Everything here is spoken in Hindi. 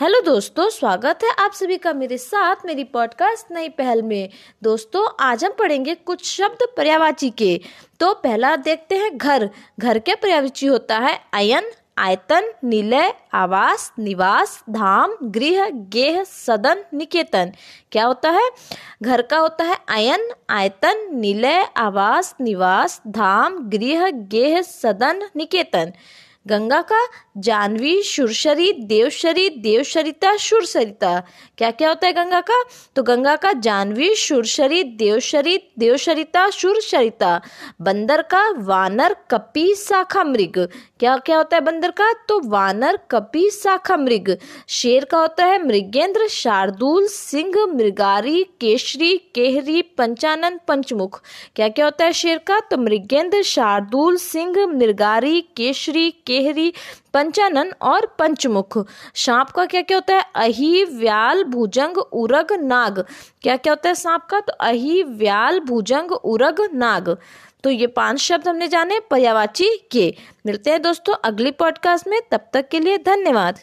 हेलो दोस्तों, स्वागत है आप सभी का मेरे साथ मेरी पॉडकास्ट नई पहल में। दोस्तों, आज हम पढ़ेंगे कुछ शब्द पर्यावाची के। तो पहला देखते हैं घर। घर के पर्यावाची होता है? अयन, आयतन, निलय, आवास, निवास, धाम, गृह, गेह, सदन, निकेतन। क्या होता है? घर का होता है अयन, आयतन, निलय, आवास, निवास, धाम, गृह, गेह, सदन, निकेतन। गंगा का जानवी, सुरसरी देवशरी देवशरिता सुरसरिता। क्या क्या होता है गंगा का? तो गंगा का जानवी, सुरसरी देवशरी देवशरिता सुरसरिता। बंदर का वानर, कपी, शाखा, मृग। क्या क्या होता है बंदर का? तो वानर, कपी, शाखा, मृग। शेर का होता है मृगेंद्र, शार्दुल, सिंह, मृगारी केशरी केहरी, पंचानन, पंचमुख। क्या क्या होता है शेर का? तो मृगेंद्र, शार्दुल, सिंह, मृगारी केशरी केहरी पंचानन और पंचमुख। सांप का क्या क्या होता है? अहि, व्याल, भुजंग, उरग, नाग। क्या क्या होता है सांप का? तो अहि, व्याल, भुजंग, उरग, नाग। तो ये पाँच शब्द हमने जाने, पर्यावाची के। मिलते हैं दोस्तों अगली पॉडकास्ट में, तब तक के लिए धन्यवाद।